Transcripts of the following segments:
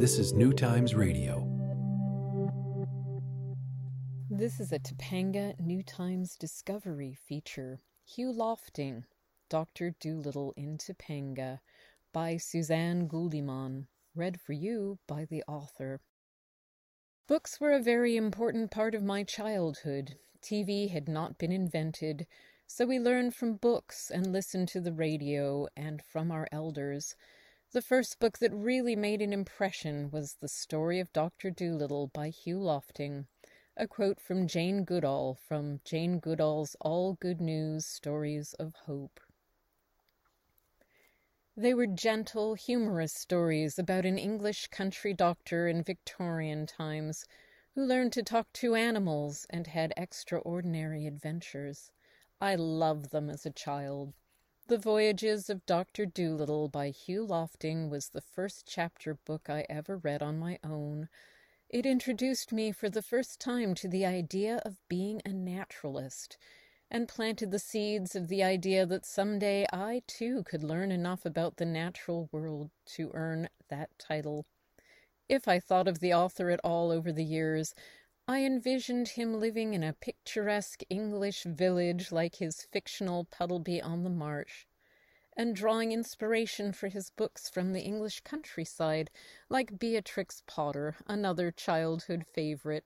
This is New Times Radio. This is a Topanga New Times Discovery feature. Hugh Lofting, Dr. Dolittle in Topanga, by Suzanne Guldimann. Read for you by the author. Books were a very important part of my childhood. TV had not been invented, so we learned from books and listened to the radio and from our elders. The first book that really made an impression was The Story of Dr. Dolittle by Hugh Lofting. A quote from Jane Goodall from Jane Goodall's All Good News Stories of Hope. They were gentle, humorous stories about an English country doctor in Victorian times who learned to talk to animals and had extraordinary adventures. I loved them as a child. The Voyages of Dr. Dolittle by Hugh Lofting was the first chapter book I ever read on my own. It introduced me for the first time to the idea of being a naturalist and planted the seeds of the idea that someday I too could learn enough about the natural world to earn that title. If I thought of the author at all over the years, I envisioned him living in a picturesque English village like his fictional Puddleby on the Marsh, and drawing inspiration for his books from the English countryside, like Beatrix Potter, another childhood favorite.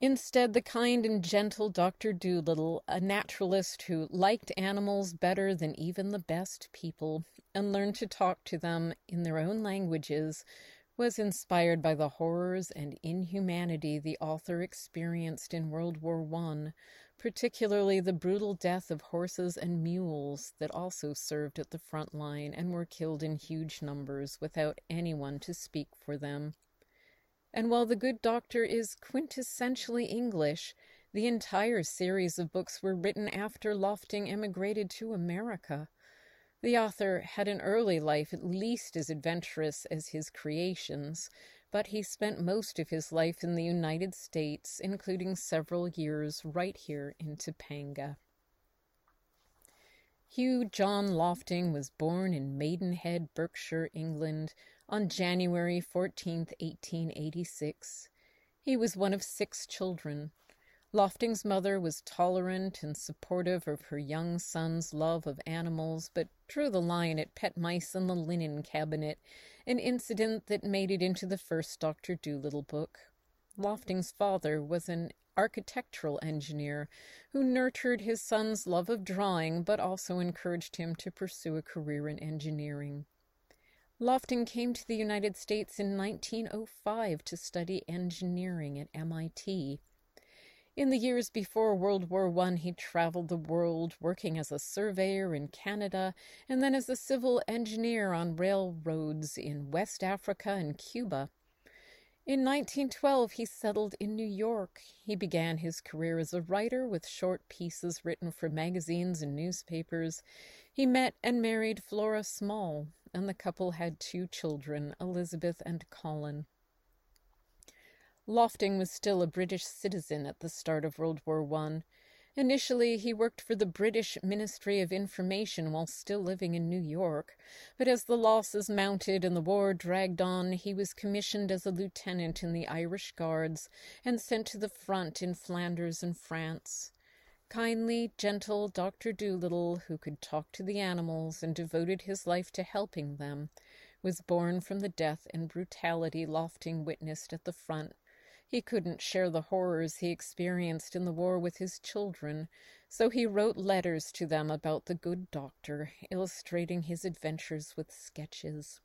Instead, the kind and gentle Dr. Dolittle, a naturalist who liked animals better than even the best people and learned to talk to them in their own languages, was inspired by the horrors and inhumanity the author experienced in World War I, particularly the brutal death of horses and mules that also served at the front line and were killed in huge numbers without anyone to speak for them. And while The Good Doctor is quintessentially English, the entire series of books were written after Lofting emigrated to America. The author had an early life at least as adventurous as his creations, but he spent most of his life in the United States, including several years right here in Topanga. Hugh John Lofting was born in Maidenhead, Berkshire, England, on January 14, 1886. He was one of six children. Lofting's mother was tolerant and supportive of her young son's love of animals, but drew the line at pet mice in the linen cabinet, an incident that made it into the first Dr. Dolittle book. Lofting's father was an architectural engineer who nurtured his son's love of drawing, but also encouraged him to pursue a career in engineering. Lofting came to the United States in 1905 to study engineering at MIT. In the years before World War I, he traveled the world working as a surveyor in Canada and then as a civil engineer on railroads in West Africa and Cuba. In 1912, he settled in New York. He began his career as a writer with short pieces written for magazines and newspapers. He met and married Flora Small, and the couple had two children, Elizabeth and Colin. Lofting was still a British citizen at the start of World War I. Initially, he worked for the British Ministry of Information while still living in New York, but as the losses mounted and the war dragged on, he was commissioned as a lieutenant in the Irish Guards and sent to the front in Flanders and France. Kindly, gentle Dr. Dolittle, who could talk to the animals and devoted his life to helping them, was born from the death and brutality Lofting witnessed at the front he couldn't share the horrors he experienced in the war with his children, so he wrote letters to them about the good doctor, illustrating his adventures with sketches.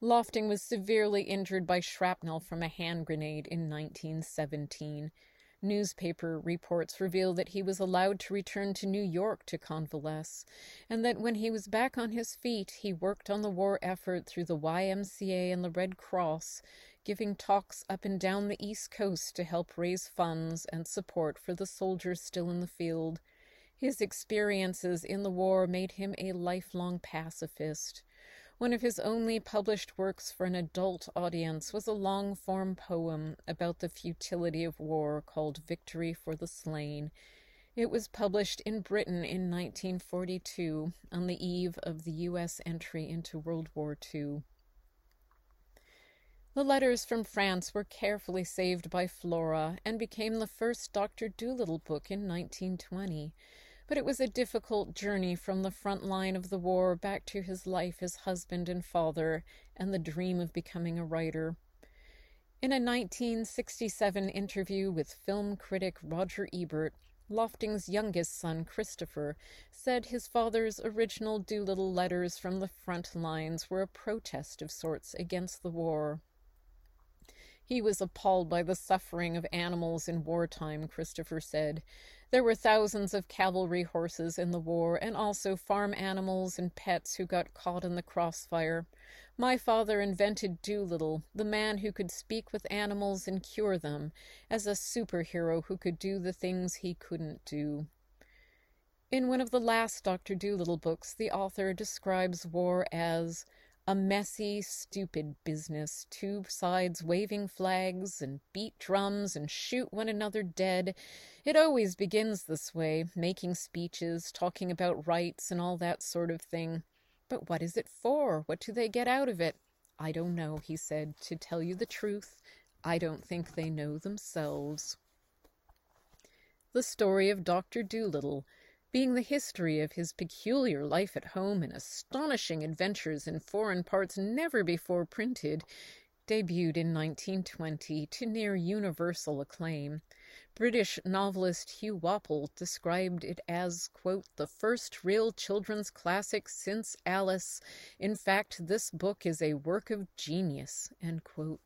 Lofting was severely injured by shrapnel from a hand grenade in 1917. Newspaper reports reveal that he was allowed to return to New York to convalesce, and that when he was back on his feet, he worked on the war effort through the YMCA and the Red Cross, giving talks up and down the East Coast to help raise funds and support for the soldiers still in the field. His experiences in the war made him a lifelong pacifist. One of his only published works for an adult audience was a long form poem about the futility of war called Victory for the Slain. It was published in Britain in 1942 on the eve of the U.S. entry into World War II. The letters from France were carefully saved by Flora and became the first Dr. Dolittle book in 1920. But it was a difficult journey from the front line of the war back to his life as husband and father and the dream of becoming a writer. In a 1967 interview with film critic Roger Ebert, Lofting's youngest son, Christopher, said his father's original Dolittle letters from the front lines were a protest of sorts against the war. He was appalled by the suffering of animals in wartime, Christopher said. There were thousands of cavalry horses in the war, and also farm animals and pets who got caught in the crossfire. My father invented Dolittle, the man who could speak with animals and cure them, as a superhero who could do the things he couldn't do. In one of the last Dr. Dolittle books, the author describes war as a messy, stupid business. Two sides waving flags and beat drums and shoot one another dead. It always begins this way, making speeches, talking about rights and all that sort of thing. But what is it for? What do they get out of it? I don't know, he said. To tell you the truth, I don't think they know themselves. The story of Dr. Dolittle being the history of his peculiar life at home and astonishing adventures in foreign parts never before printed, debuted in 1920 to near universal acclaim. British novelist Hugh Walpole described it as, quote, the first real children's classic since Alice. In fact, this book is a work of genius, end quote.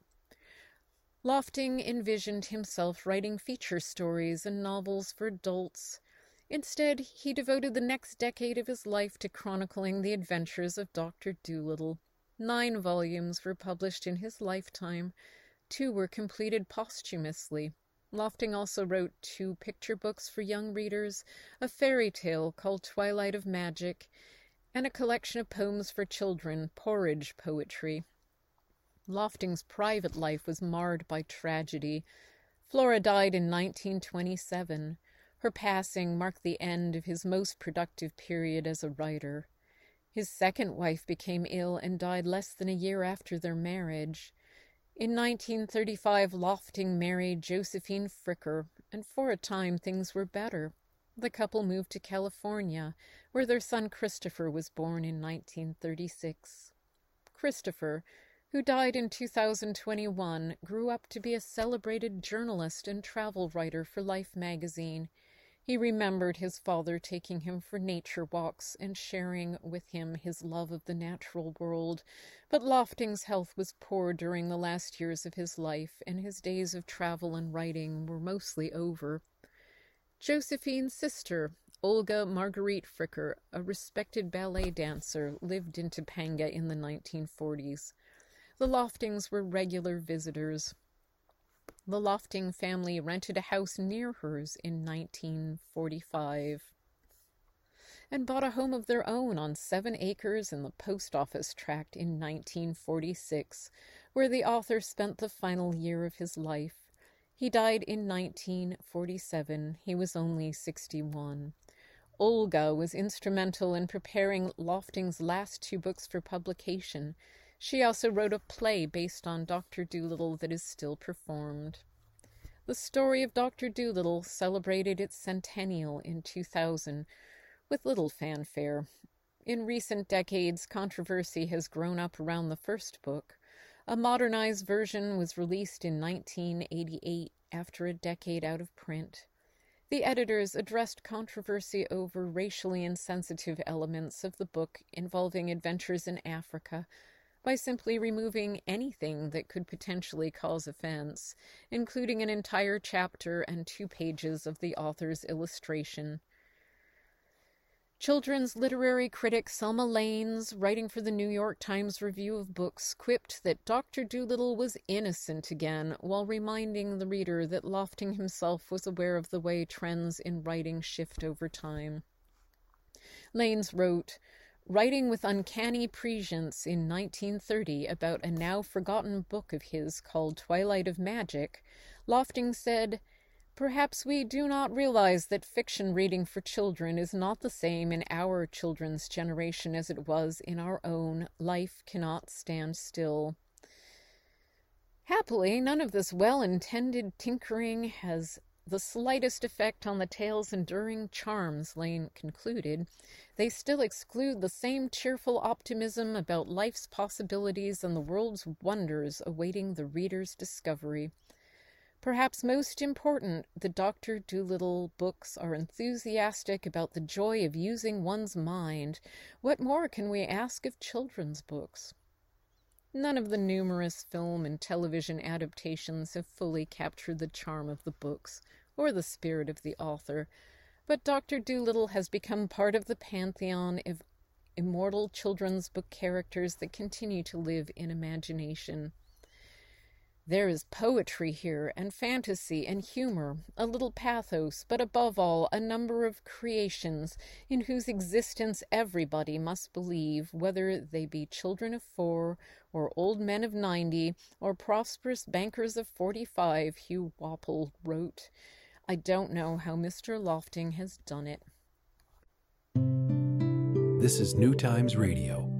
Lofting envisioned himself writing feature stories and novels for adults. Instead, he devoted the next decade of his life to chronicling the adventures of Dr. Dolittle. Nine volumes were published in his lifetime. Two were completed posthumously. Lofting also wrote two picture books for young readers, a fairy tale called Twilight of Magic, and a collection of poems for children, Porridge Poetry. Lofting's private life was marred by tragedy. Flora died in 1927. Her passing marked the end of his most productive period as a writer. His second wife became ill and died less than a year after their marriage. In 1935, Lofting married Josephine Fricker, and for a time things were better. The couple moved to California, where their son Christopher was born in 1936. Christopher, who died in 2021, grew up to be a celebrated journalist and travel writer for Life magazine. He remembered his father taking him for nature walks and sharing with him his love of the natural world, but Lofting's health was poor during the last years of his life, and his days of travel and writing were mostly over. Josephine's sister, Olga Marguerite Fricker, a respected ballet dancer, lived in Topanga in the 1940s. The Loftings were regular visitors. The Lofting family rented a house near hers in 1945 and bought a home of their own on seven acres in the post office tract in 1946, where the author spent the final year of his life. He died in 1947. He was only 61. Olga was instrumental in preparing Lofting's last two books for publication. She also wrote a play based on Dr. Dolittle that is still performed. The story of Dr. Dolittle celebrated its centennial in 2000 with little fanfare. In recent decades, controversy has grown up around the first book. A modernized version was released in 1988 after a decade out of print. The editors addressed controversy over racially insensitive elements of the book involving adventures in Africa, by simply removing anything that could potentially cause offense, including an entire chapter and two pages of the author's illustration. Children's literary critic Selma Lanes, writing for the New York Times Review of Books, quipped that Dr. Dolittle was innocent again, while reminding the reader that Lofting himself was aware of the way trends in writing shift over time. Lanes wrote, Writing with uncanny prescience in 1930 about a now forgotten book of his called Twilight of Magic, Lofting said, Perhaps we do not realize that fiction reading for children is not the same in our children's generation as it was in our own. Life cannot stand still. Happily, none of this well intended tinkering has the slightest effect on the tale's enduring charms, Lane concluded. They still exclude the same cheerful optimism about life's possibilities and the world's wonders awaiting the reader's discovery. Perhaps most important, the Dr. Dolittle books are enthusiastic about the joy of using one's mind. What more can we ask of children's books? None of the numerous film and television adaptations have fully captured the charm of the books or the spirit of the author, but Dr. Dolittle has become part of the pantheon of immortal children's book characters that continue to live in imagination. There is poetry here, and fantasy, and humor, a little pathos, but above all, a number of creations in whose existence everybody must believe, whether they be children of four, or old men of ninety, or prosperous bankers of forty five, Hugh Walpole wrote. I don't know how Mr. Lofting has done it. This is New Times Radio.